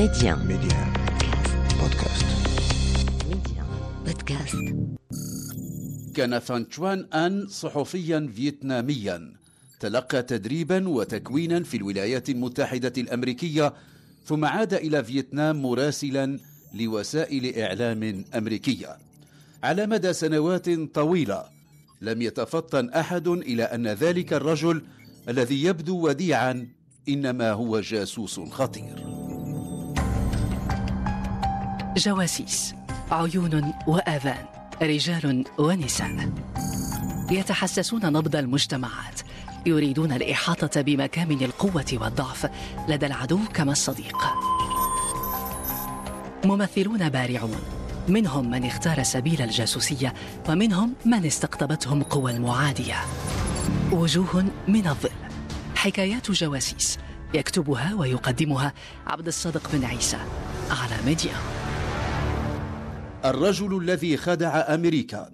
Média. Média. Podcast. Média. Podcast. كان فان تشوان أن صحفيا فيتناميا تلقى تدريبا وتكوينا في الولايات المتحدة الأمريكية ثم عاد إلى فيتنام مراسلا لوسائل إعلام أمريكية على مدى سنوات طويلة لم يتفطن أحد إلى أن ذلك الرجل الذي يبدو وديعا إنما هو جاسوس خطير جواسيس عيون وآذان رجال ونساء. يتحسسون نبض المجتمعات يريدون الإحاطة بمكامن القوة والضعف لدى العدو كما الصديق. ممثلون بارعون منهم من اختار سبيل الجاسوسية ومنهم من استقطبتهم قوى المعادية. وجوه من الظل حكايات جواسيس يكتبها ويقدمها عبد الصادق بن عيسى على ميدي 1. الرجل الذي خدع أمريكا.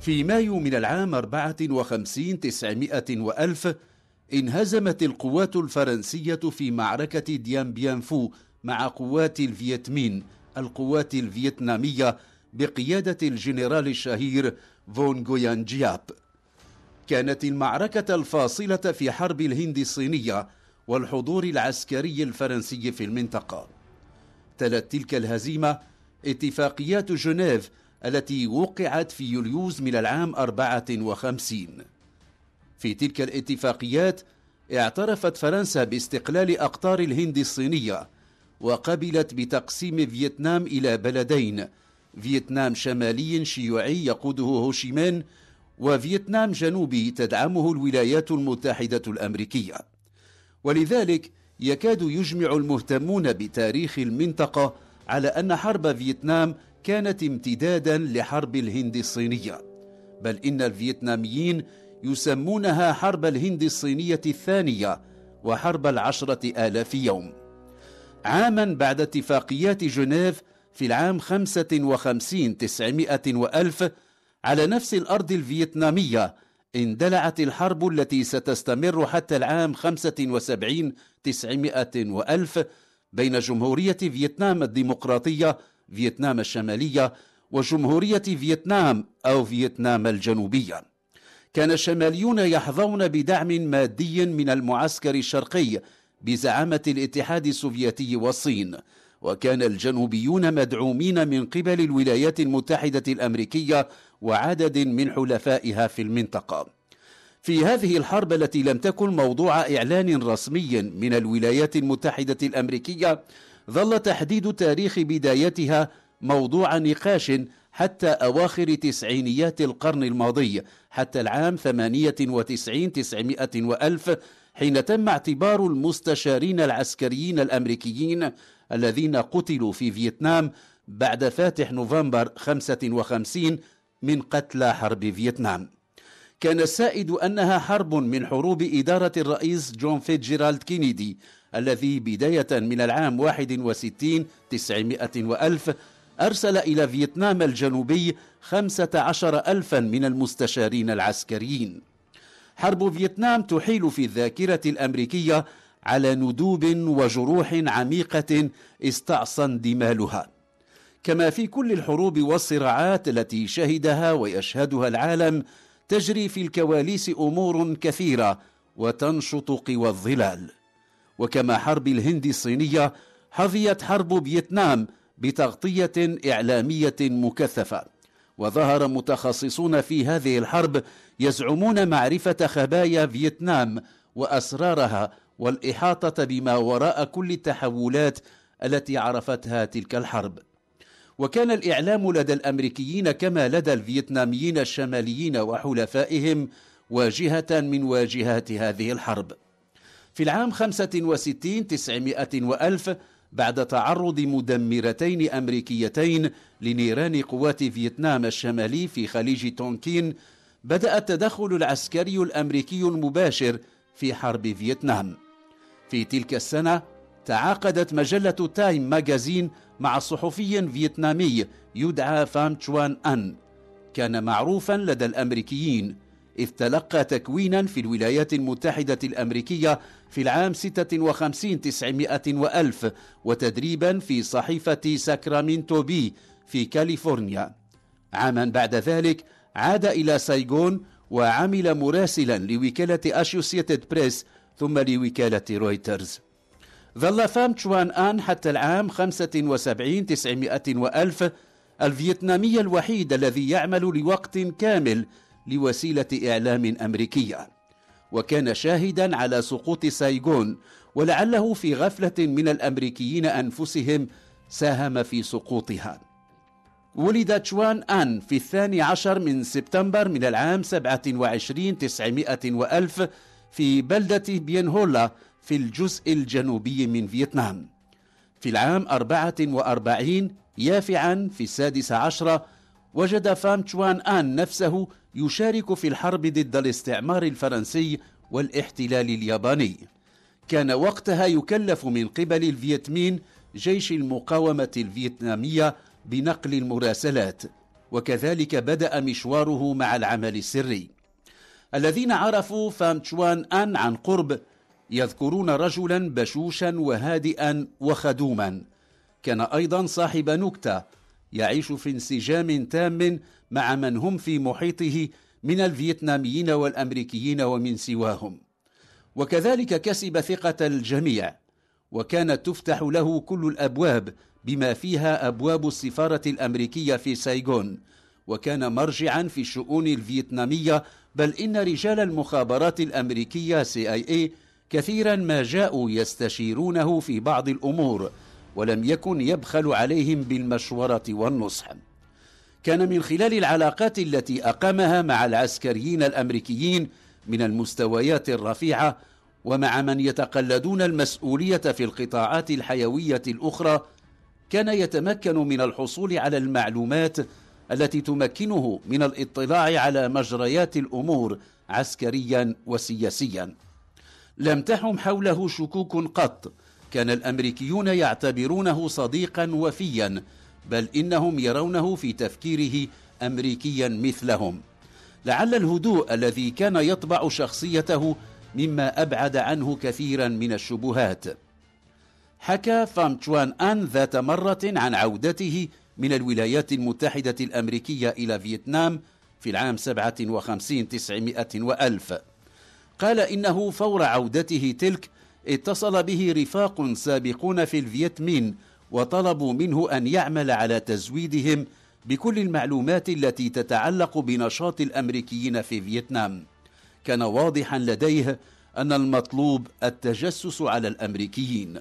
في مايو من العام 54 تسعمائة وألف انهزمت القوات الفرنسية في معركة ديان بيان فو مع قوات الفيتمين القوات الفيتنامية بقيادة الجنرال الشهير فو نغوين جياب. كانت المعركة الفاصلة في حرب الهند الصينية والحضور العسكري الفرنسي في المنطقة. تلت تلك الهزيمة اتفاقيات جنيف التي وقعت في يوليوز من العام 54 في تلك الاتفاقيات اعترفت فرنسا باستقلال أقطار الهند الصينية وقبلت بتقسيم فيتنام إلى بلدين فيتنام شمالي شيوعي يقوده هوشيمين وفيتنام جنوبي تدعمه الولايات المتحدة الأمريكية. ولذلك يكاد يجمع المهتمون بتاريخ المنطقة على أن حرب فيتنام كانت امتدادا لحرب الهند الصينية. بل إن الفيتناميين يسمونها حرب الهند الصينية الثانية وحرب العشرة آلاف يوم. عاما بعد اتفاقيات جنيف في العام خمسة وخمسين تسعمائة وألف على نفس الأرض الفيتنامية اندلعت الحرب التي ستستمر حتى العام 75 تسعمائة وألف بين جمهورية فيتنام الديمقراطية فيتنام الشمالية وجمهورية فيتنام أو فيتنام الجنوبية. كان الشماليون يحظون بدعم مادي من المعسكر الشرقي بزعامة الاتحاد السوفيتي والصين. وكان الجنوبيون مدعومين من قبل الولايات المتحدة الأمريكية وعدد من حلفائها في المنطقة. في هذه الحرب التي لم تكن موضوع إعلان رسمي من الولايات المتحدة الأمريكية، ظل تحديد تاريخ بدايتها موضوع نقاش حتى أواخر تسعينيات القرن الماضي حتى العام 98 تسعمائة وألف حين تم اعتبار المستشارين العسكريين الأمريكيين الذين قتلوا في فيتنام بعد فاتح نوفمبر 55 من قتلى حرب فيتنام. كان السائد أنها حرب من حروب إدارة الرئيس جون فيتجيرالد كينيدي الذي بداية من العام 61 تسعمائة وألف أرسل إلى فيتنام الجنوبي خمسة عشر ألفا من المستشارين العسكريين. حرب فيتنام تحيل في الذاكرة الأمريكية على ندوب وجروح عميقة استعصى اندمالها. كما في كل الحروب والصراعات التي شهدها ويشهدها العالم تجري في الكواليس أمور كثيرة وتنشط قوى الظلال. وكما حرب الهند الصينية حظيت حرب فيتنام بتغطية إعلامية مكثفة. وظهر متخصصون في هذه الحرب يزعمون معرفة خبايا فيتنام وأسرارها والإحاطة بما وراء كل التحولات التي عرفتها تلك الحرب. وكان الإعلام لدى الأمريكيين كما لدى الفيتناميين الشماليين وحلفائهم واجهة من واجهات هذه الحرب. في العام 65 تسعمائة وألف بعد تعرض مدمرتين أمريكيتين لنيران قوات فيتنام الشمالي في خليج تونكين بدأ التدخل العسكري الأمريكي المباشر في حرب فيتنام. في تلك السنة تعاقدت مجلة تايم ماجازين مع صحفي فيتنامي يدعى فام تشوان آن. كان معروفا لدى الأمريكيين إذ تلقى تكوينا في الولايات المتحدة الأمريكية في العام 56 900 وألف وتدريبا في صحيفة ساكرامينتو بي في كاليفورنيا. عاما بعد ذلك عاد إلى سايغون وعمل مراسلا لوكالة أشوسيتد بريس ثم لوكالة رويترز. ظل فام تشوان آن حتى العام 75 900 وألف الفيتنامي الوحيد الذي يعمل لوقت كامل لوسيلة إعلام أمريكية. وكان شاهدا على سقوط سايغون ولعله في غفلة من الأمريكيين أنفسهم ساهم في سقوطها. ولد تشوان آن في الثاني عشر من سبتمبر من العام 27 900 وألف في بلدة بينهولا في الجزء الجنوبي من فيتنام. في العام 44 يافعا في السادس عشر وجد فام تشوان آن نفسه يشارك في الحرب ضد الاستعمار الفرنسي والاحتلال الياباني. كان وقتها يكلف من قبل الفيتمين جيش المقاومة الفيتنامية بنقل المراسلات وكذلك بدأ مشواره مع العمل السري. الذين عرفوا فام تشوان أن عن قرب يذكرون رجلا بشوشا وهادئا وخدوما. كان أيضا صاحب نكتة يعيش في انسجام تام مع من هم في محيطه من الفيتناميين والأمريكيين ومن سواهم. وكذلك كسب ثقة الجميع وكانت تفتح له كل الأبواب بما فيها أبواب السفارة الأمريكية في سايغون. وكان مرجعا في الشؤون الفيتنامية بل إن رجال المخابرات الأمريكية CIA كثيرا ما جاءوا يستشيرونه في بعض الأمور ولم يكن يبخل عليهم بالمشورة والنصح. كان من خلال العلاقات التي أقامها مع العسكريين الأمريكيين من المستويات الرفيعة ومع من يتقلدون المسؤولية في القطاعات الحيوية الأخرى كان يتمكن من الحصول على المعلومات التي تمكنه من الاطلاع على مجريات الأمور عسكريا وسياسيا. لم تحم حوله شكوك قط. كان الأمريكيون يعتبرونه صديقا وفيا بل إنهم يرونه في تفكيره أمريكيا مثلهم. لعل الهدوء الذي كان يطبع شخصيته مما أبعد عنه كثيرا من الشبهات. حكى فام تشوان آن ذات مرة عن عودته من الولايات المتحدة الأمريكية إلى فيتنام في العام 57 900 وألف. قال إنه فور عودته تلك اتصل به رفاق سابقون في الفيتمين وطلبوا منه أن يعمل على تزويدهم بكل المعلومات التي تتعلق بنشاط الأمريكيين في فيتنام. كان واضحا لديه أن المطلوب التجسس على الأمريكيين.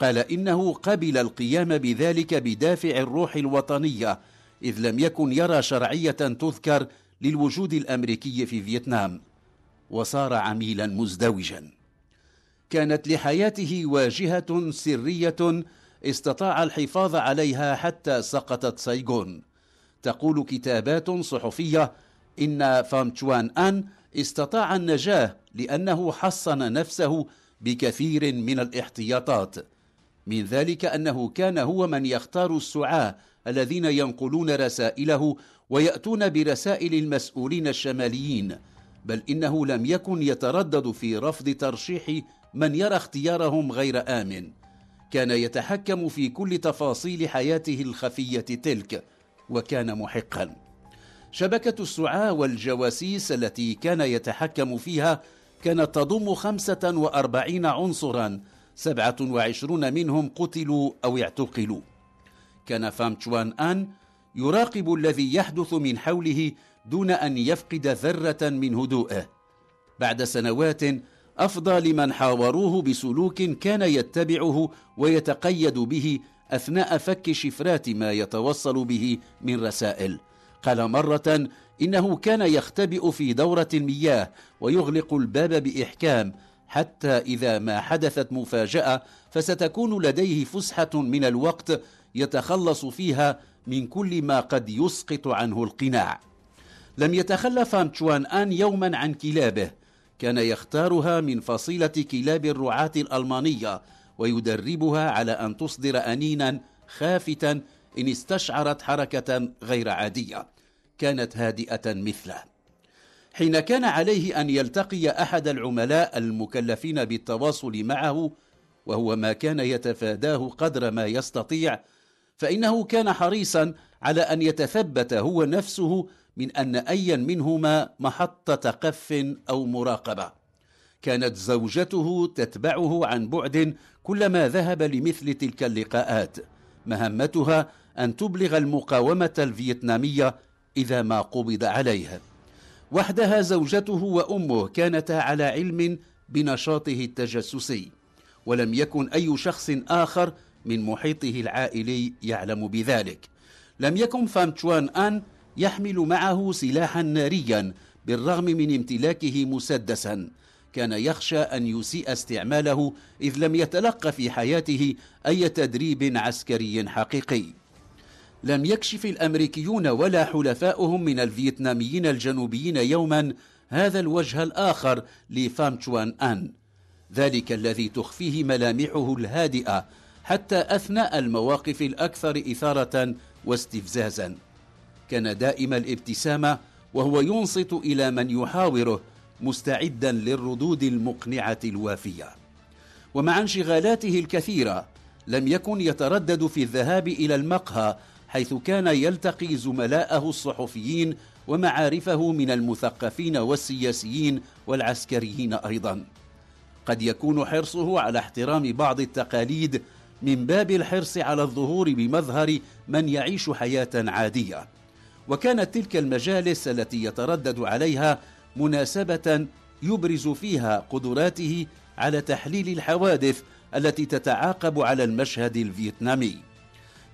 قال إنه قبل القيام بذلك بدافع الروح الوطنية إذ لم يكن يرى شرعية تذكر للوجود الأمريكي في فيتنام. وصار عميلا مزدوجا. كانت لحياته واجهة سرية استطاع الحفاظ عليها حتى سقطت سايغون. تقول كتابات صحفية إن فام تشوان أن استطاع النجاة لأنه حصن نفسه بكثير من الاحتياطات. من ذلك أنه كان هو من يختار السعاة الذين ينقلون رسائله ويأتون برسائل المسؤولين الشماليين بل إنه لم يكن يتردد في رفض ترشيح من يرى اختيارهم غير آمن. كان يتحكم في كل تفاصيل حياته الخفية تلك وكان محقا. شبكة السعاة والجواسيس التي كان يتحكم فيها كانت تضم خمسة وأربعين عنصرا سبعة وعشرون منهم قتلوا أو اعتقلوا. كان فام تشوان آن يراقب الذي يحدث من حوله دون أن يفقد ذرة من هدوءه. بعد سنوات أفضى لمن حاوروه بسلوك كان يتبعه ويتقيد به أثناء فك شفرات ما يتوصل به من رسائل. قال مرة إنه كان يختبئ في دورة المياه ويغلق الباب بإحكام حتى إذا ما حدثت مفاجأة فستكون لديه فسحة من الوقت يتخلص فيها من كل ما قد يسقط عنه القناع. لم يتخلف تشوان آن يوما عن كلابه. كان يختارها من فصيلة كلاب الرعاة الألمانية ويدربها على أن تصدر أنينا خافتا إن استشعرت حركة غير عادية. كانت هادئة مثله. حين كان عليه أن يلتقي أحد العملاء المكلفين بالتواصل معه وهو ما كان يتفاداه قدر ما يستطيع فإنه كان حريصا على أن يتثبت هو نفسه من أن أيا منهما محطة قف أو مراقبة. كانت زوجته تتبعه عن بعد كلما ذهب لمثل تلك اللقاءات مهمتها أن تبلغ المقاومة الفيتنامية إذا ما قبض عليه. وحدها زوجته وأمه كانتا على علم بنشاطه التجسسي ولم يكن أي شخص آخر من محيطه العائلي يعلم بذلك. لم يكن فام تشوان أن يحمل معه سلاحا ناريا بالرغم من امتلاكه مسدسا. كان يخشى أن يسيء استعماله إذ لم يتلق في حياته أي تدريب عسكري حقيقي. لم يكشف الأمريكيون ولا حلفاؤهم من الفيتناميين الجنوبيين يوما هذا الوجه الآخر لفام تشوان أن. ذلك الذي تخفيه ملامحه الهادئة حتى أثناء المواقف الأكثر إثارة واستفزازا. كان دائم الابتسامة وهو ينصت إلى من يحاوره مستعدا للردود المقنعة الوافية. ومع انشغالاته الكثيرة لم يكن يتردد في الذهاب إلى المقهى حيث كان يلتقي زملاءه الصحفيين ومعارفه من المثقفين والسياسيين والعسكريين أيضا. قد يكون حرصه على احترام بعض التقاليد من باب الحرص على الظهور بمظهر من يعيش حياة عادية. وكانت تلك المجالس التي يتردد عليها مناسبة يبرز فيها قدراته على تحليل الحوادث التي تتعاقب على المشهد الفيتنامي.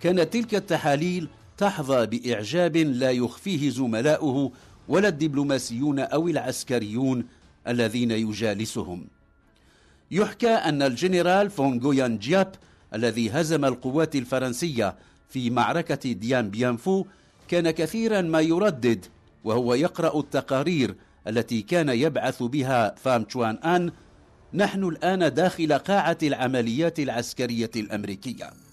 كانت تلك التحاليل تحظى بإعجاب لا يخفيه زملاؤه ولا الدبلوماسيون أو العسكريون الذين يجالسهم. يحكى أن الجنرال فو نغوين جياب الذي هزم القوات الفرنسية في معركة ديان بيانفو كان كثيرا ما يردد وهو يقرأ التقارير التي كان يبعث بها فام تشوان آن نحن الآن داخل قاعة العمليات العسكرية الأمريكية.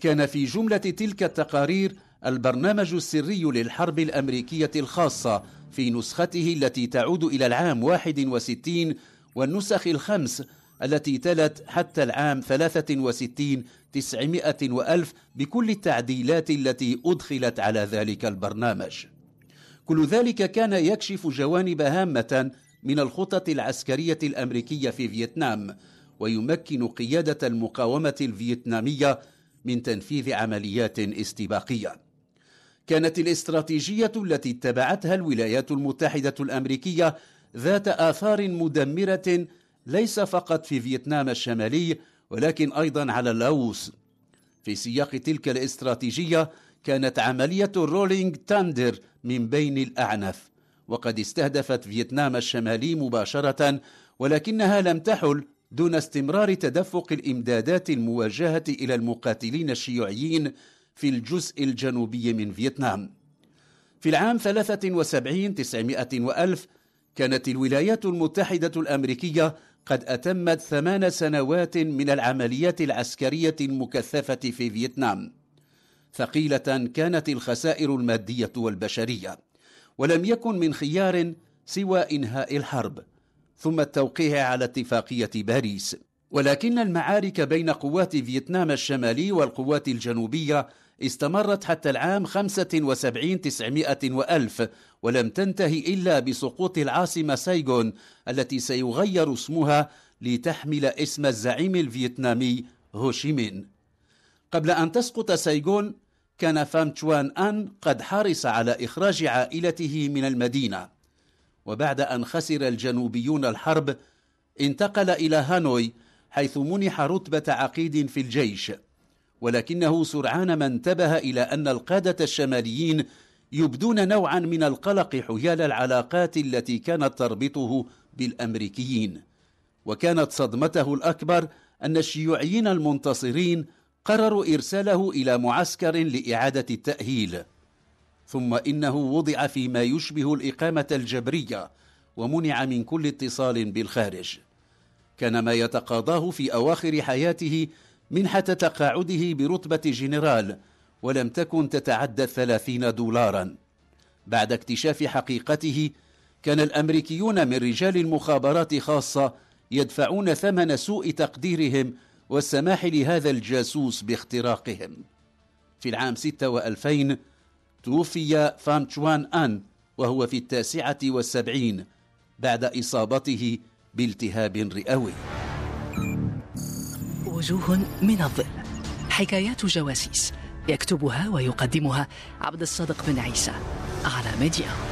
كان في جملة تلك التقارير البرنامج السري للحرب الأمريكية الخاصة في نسخته التي تعود إلى العام 61 والنسخ الخمس التي تلت حتى العام 63 900 وألف بكل التعديلات التي أدخلت على ذلك البرنامج. كل ذلك كان يكشف جوانب هامة من الخطط العسكرية الأمريكية في فيتنام ويمكن قيادة المقاومة الفيتنامية من تنفيذ عمليات استباقية. كانت الاستراتيجية التي اتبعتها الولايات المتحدة الأمريكية ذات آثار مدمرة ليس فقط في فيتنام الشمالي ولكن أيضا على لاوس. في سياق تلك الاستراتيجية كانت عملية Rolling Thunder من بين الأعنف وقد استهدفت فيتنام الشمالي مباشرة ولكنها لم تحل دون استمرار تدفق الإمدادات الموجهة إلى المقاتلين الشيوعيين في الجزء الجنوبي من فيتنام. في العام 73 900 وألف كانت الولايات المتحدة الأمريكية قد أتمت ثمان سنوات من العمليات العسكرية المكثفة في فيتنام. ثقيلة كانت الخسائر المادية والبشرية ولم يكن من خيار سوى إنهاء الحرب. ثم التوقيع على اتفاقية باريس. ولكن المعارك بين قوات فيتنام الشمالي والقوات الجنوبية استمرت حتى العام 75 900 وألف ولم تنتهي إلا بسقوط العاصمة سايغون التي سيغير اسمها لتحمل اسم الزعيم الفيتنامي هوشيمين. قبل أن تسقط سايغون كان فام تشوان أن قد حرص على إخراج عائلته من المدينة. وبعد أن خسر الجنوبيون الحرب انتقل إلى هانوي حيث منح رتبة عقيد في الجيش. ولكنه سرعان ما انتبه إلى أن القادة الشماليين يبدون نوعا من القلق حيال العلاقات التي كانت تربطه بالأمريكيين. وكانت صدمته الأكبر أن الشيوعيين المنتصرين قرروا إرساله إلى معسكر لإعادة التأهيل. ثم إنه وضع فيما يشبه الإقامة الجبرية ومنع من كل اتصال بالخارج. كان ما يتقاضاه في أواخر حياته منحة تقاعده برتبة جنرال ولم تكن تتعدى الثلاثين دولارا. بعد اكتشاف حقيقته كان الأمريكيون من رجال المخابرات خاصة يدفعون ثمن سوء تقديرهم والسماح لهذا الجاسوس باختراقهم. في العام 6 وألفين توفي فان تشوان أن وهو في التاسعة والسبعين بعد إصابته بالتهاب رئوي. وجوه من الظل. حكايات جواسيس. يكتبها ويقدمها عبد الصادق بن عيسى على ميديا.